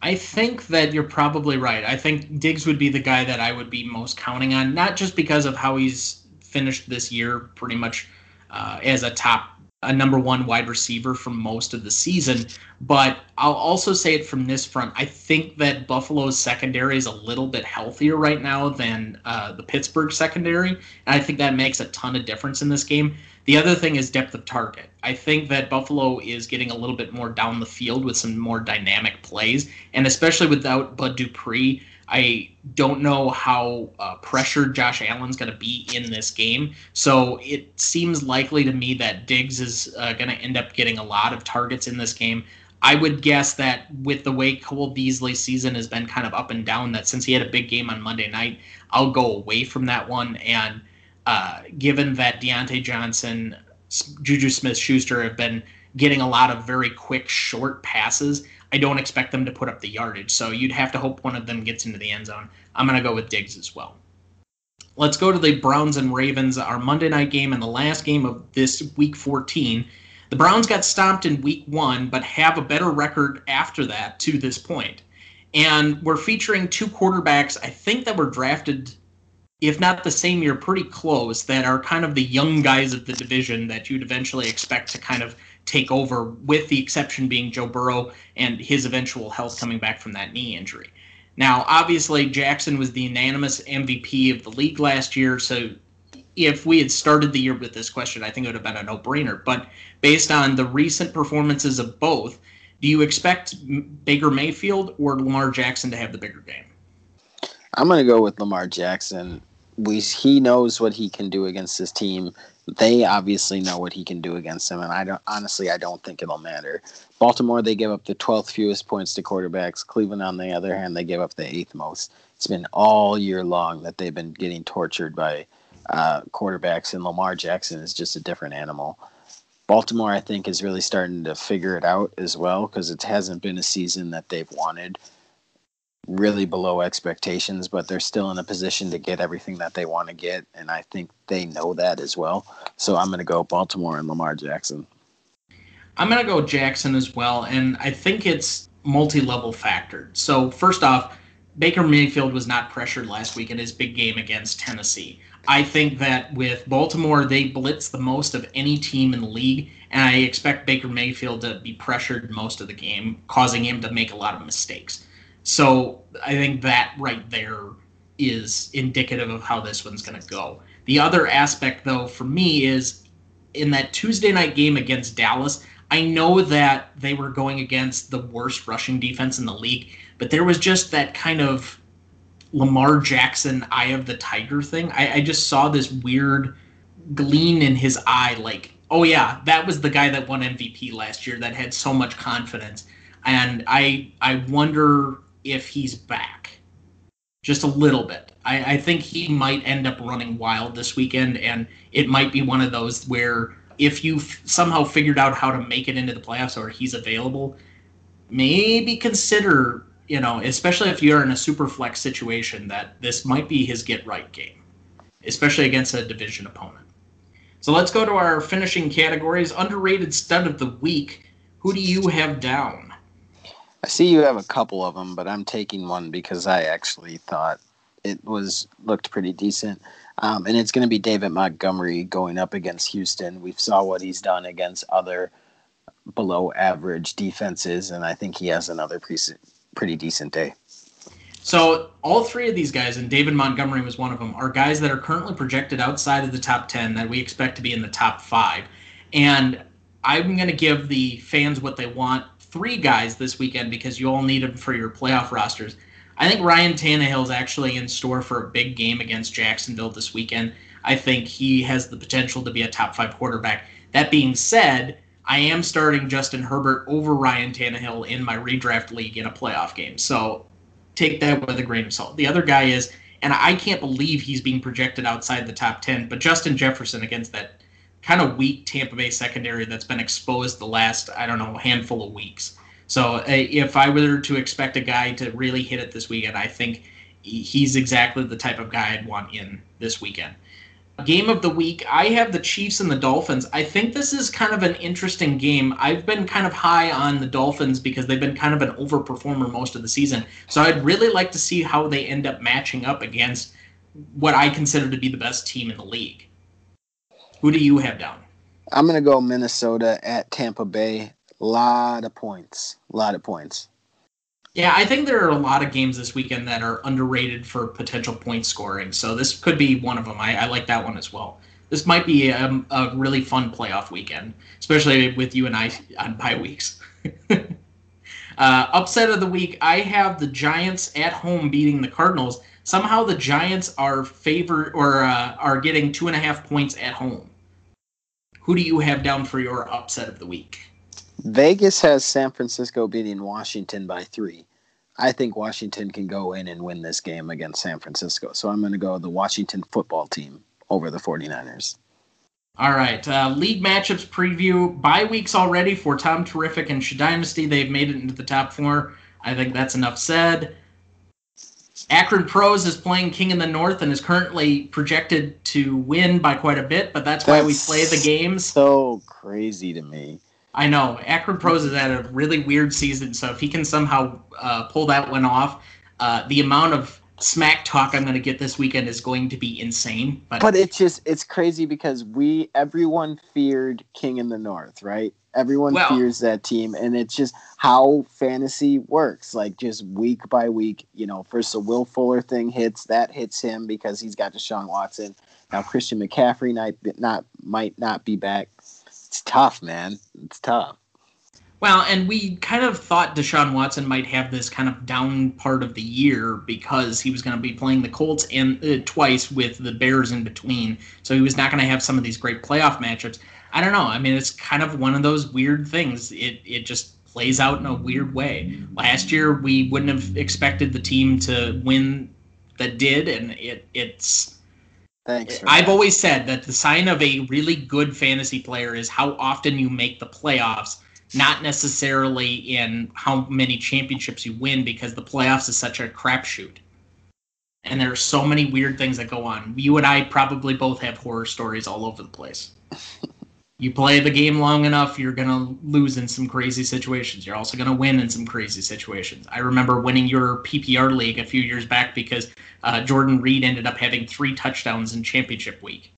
Speaker 3: I think that you're probably right. I think diggs would be the guy that i would be most counting on not just because of how he's finished this year pretty much uh, as a top a number one wide receiver for most of the season. But I'll also say it from this front. I think that Buffalo's secondary is a little bit healthier right now than uh, the Pittsburgh secondary. And I think that makes a ton of difference in this game. The other thing is depth of target. I think that Buffalo is getting a little bit more down the field with some more dynamic plays. And especially without Bud Dupree, I don't know how uh, pressured Josh Allen's going to be in this game. So it seems likely to me that Diggs is uh, going to end up getting a lot of targets in this game. I would guess that with the way Cole Beasley's season has been kind of up and down, that since he had a big game on Monday night, I'll go away from that one. And uh, given that Diontae Johnson, Juju Smith Schuster have been getting a lot of very quick, short passes, I don't expect them to put up the yardage. So you'd have to hope one of them gets into the end zone. I'm going to go with Diggs as well. Let's go to the Browns and Ravens, our Monday night game and the last game of this week 14. The Browns got stomped in week one, but have a better record after that to this point. And we're featuring two quarterbacks, I think, that were drafted, if not the same year, pretty close, that are kind of the young guys of the division that you'd eventually expect to kind of take over, with the exception being Joe Burrow and his eventual health coming back from that knee injury. Now, obviously, Jackson was the unanimous MVP of the league last year, so if we had started the year with this question, I think it would have been a no brainer. But based on the recent performances of both, do you expect Baker Mayfield or Lamar Jackson to have the bigger game?
Speaker 4: I'm going to go with Lamar Jackson. We he knows what he can do against this team they obviously know what he can do against them, and I don't honestly I don't think it'll matter. Baltimore they give up the 12th fewest points to quarterbacks. Cleveland on the other hand they give up the eighth most. It's been all year long that they've been getting tortured by uh, quarterbacks, and Lamar Jackson is just a different animal. Baltimore, I think, is really starting to figure it out as well because it hasn't been a season that they've wanted really below expectations, but they're still in a position to get everything that they want to get. And I think they know that as well. So I'm going to go Baltimore and Lamar Jackson.
Speaker 3: I'm going to go Jackson as well. And I think it's multi level factored. So, first off, Baker Mayfield was not pressured last week in his big game against Tennessee. I think that with Baltimore, they blitz the most of any team in the league, and I expect Baker Mayfield to be pressured most of the game, causing him to make a lot of mistakes. So I think that right there is indicative of how this one's going to go. The other aspect, though, for me is in that Tuesday night game against Dallas. I know that they were going against the worst rushing defense in the league, but there was just that kind of Lamar Jackson eye of the tiger thing. I, I just saw this weird gleam in his eye, like, oh yeah, that was the guy that won MVP last year that had so much confidence. And I I wonder if he's back. Just a little bit. I, I think he might end up running wild this weekend, and it might be one of those where if you've somehow figured out how to make it into the playoffs or he's available, maybe consider you know, especially if you're in a super flex situation, that this might be his get right game, especially against a division opponent. So let's go to our finishing categories. Underrated stud of the week. Who do you have down?
Speaker 4: I see you have a couple of them, but I'm taking one because I actually thought it was looked pretty decent. Um, and it's going to be David Montgomery going up against Houston. We saw what he's done against other below average defenses, and I think he has another pre- pretty decent day.
Speaker 3: So all three of these guys, and David Montgomery was one of them, are guys that are currently projected outside of the top ten that we expect to be in the top five. And I'm going to give the fans what they want. Three guys this weekend because you all need them for your playoff rosters. I think Ryan Tannehill is actually in store for a big game against Jacksonville this weekend. I think he has the potential to be a top five quarterback. That being said, I am starting Justin Herbert over Ryan Tannehill in my redraft league in a playoff game. So take that with a grain of salt. The other guy is, and I can't believe he's being projected outside the top 10, but Justin Jefferson against that kind of weak Tampa Bay secondary that's been exposed the last, I don't know, handful of weeks. So uh, if I were to expect a guy to really hit it this weekend, I think he's exactly the type of guy I'd want in this weekend. Game of the week, I have the Chiefs and the Dolphins. I think this is kind of an interesting game. I've been kind of high on the Dolphins because they've been kind of an overperformer most of the season. So I'd really like to see how they end up matching up against what I consider to be the best team in the league. Who do you have down?
Speaker 4: I'm going to go Minnesota at Tampa Bay. A lot of points. A lot of points.
Speaker 3: Yeah, I think there are a lot of games this weekend that are underrated for potential point scoring. So this could be one of them. I, I like that one as well. This might be a, a, really fun playoff weekend, especially with you and I on bye weeks. uh, upset of the week, I have the Giants at home beating the Cardinals. Somehow the Giants are favored or uh, are getting two and a half points at home. Who do you have down for your upset of the week?
Speaker 4: Vegas has San Francisco beating Washington by three. I think Washington can go in and win this game against San Francisco. So I'm going to go the Washington football team over the 49ers.
Speaker 3: All right. Uh, league matchups preview. Bye weeks already for Tom Terrific and Dynasty. They've made it into the top four. I think that's enough said. Akron Pros is playing King in the North and is currently projected to win by quite a bit, but that's, that's why we play the games.
Speaker 4: So crazy to me.
Speaker 3: I know Akron Pros is at a really weird season, so if he can somehow uh, pull that one off, uh, the amount of smack talk I'm going to get this weekend is going to be insane. But
Speaker 4: but it's just it's crazy because we everyone feared King in the North, right? Everyone well, fears that team, and it's just how fantasy works. Like just week by week, you know. First, the Will Fuller thing hits that hits him because he's got Deshaun Watson. Now Christian McCaffrey might not might not be back it's tough, man. It's tough.
Speaker 3: Well, and we kind of thought Deshaun Watson might have this kind of down part of the year because he was going to be playing the Colts and uh, twice with the Bears in between, so he was not going to have some of these great playoff matchups. I don't know. I mean, it's kind of one of those weird things. It it just plays out in a weird way. Last year, we wouldn't have expected the team to win that did, and it it's.
Speaker 4: Thanks.
Speaker 3: I've
Speaker 4: that.
Speaker 3: always said that the sign of a really good fantasy player is how often you make the playoffs not necessarily in how many championships you win because the playoffs is such a crapshoot. And there are so many weird things that go on. You and I probably both have horror stories all over the place. you play the game long enough, you're going to lose in some crazy situations. You're also going to win in some crazy situations. I remember winning your PPR league a few years back because uh, Jordan Reed ended up having three touchdowns in championship week.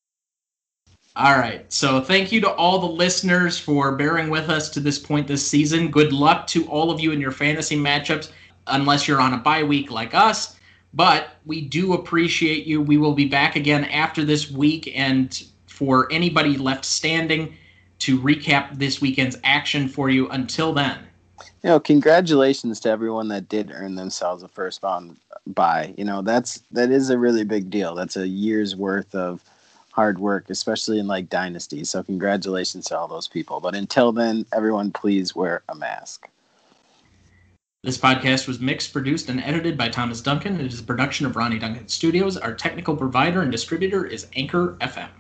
Speaker 3: All right. So thank you to all the listeners for bearing with us to this point this season. Good luck to all of you in your fantasy matchups, unless you're on a bye week like us. But we do appreciate you. We will be back again after this week. And for anybody left standing, to recap this weekend's action for you until then.
Speaker 4: You know, congratulations to everyone that did earn themselves a first round bye. You know, that's that is a really big deal. That's a year's worth of hard work, especially in like dynasties. So congratulations to all those people. But until then, everyone please wear a mask.
Speaker 3: This podcast was mixed, produced, and edited by Thomas Duncan. It is a production of Ronnie Duncan Studios. Our technical provider and distributor is Anchor FM.